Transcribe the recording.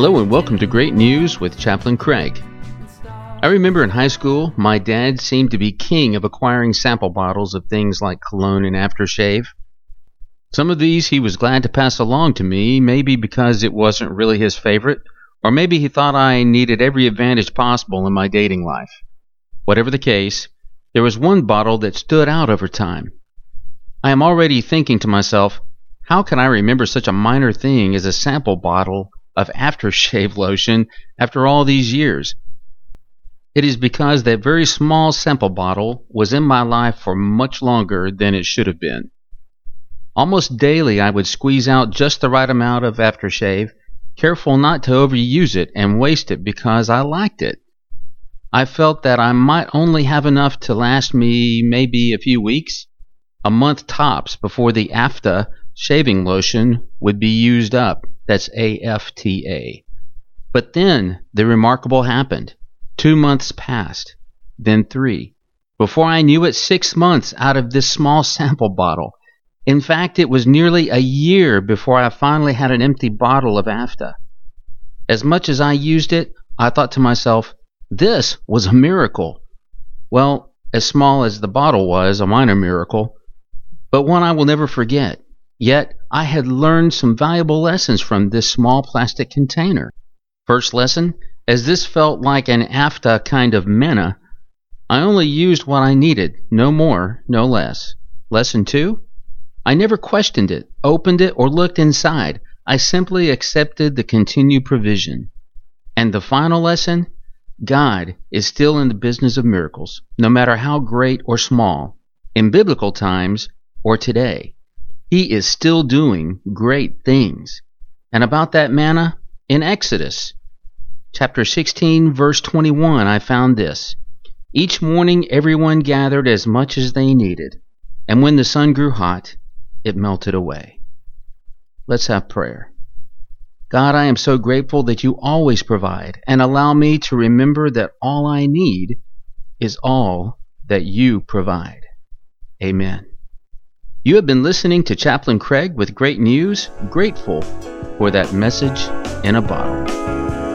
Hello and welcome to Great News with Chaplain Craig. I remember in high school, my dad seemed to be king of acquiring sample bottles of things like cologne and aftershave. Some of these he was glad to pass along to me, maybe because it wasn't really his favorite, or maybe he thought I needed every advantage possible in my dating life. Whatever the case, there was one bottle that stood out over time. I am already thinking to myself, how can I remember such a minor thing as a sample bottle of aftershave lotion after all these years? It is because that very small sample bottle was in my life for much longer than it should have been. Almost daily I would squeeze out just the right amount of aftershave, careful not to overuse it and waste it because I liked it. I felt that I might only have enough to last me maybe a few weeks, a month tops before the AFTA shaving lotion would be used up. That's AFTA. But then the remarkable happened. Two months passed, then three. Before I knew it, six months out of this small sample bottle. In fact, it was nearly a year before I finally had an empty bottle of AFTA. As much as I used it, I thought to myself, this was a miracle. Well, as small as the bottle was, a minor miracle, but one I will never forget. Yet I had learned some valuable lessons from this small plastic container. First lesson, as this felt like an AFTA kind of manna, I only used what I needed, no more, no less. Lesson two, I never questioned it, opened it, or looked inside. I simply accepted the continued provision. And the final lesson, God is still in the business of miracles, no matter how great or small, in biblical times or today. He is still doing great things. And about that manna, in Exodus chapter 16, verse 21, I found this. Each morning everyone gathered as much as they needed, and when the sun grew hot, it melted away. Let's have prayer. God, I am so grateful that you always provide and allow me to remember that all I need is all that you provide. Amen. You have been listening to Chaplain Craig with great news, grateful for that message in a bottle.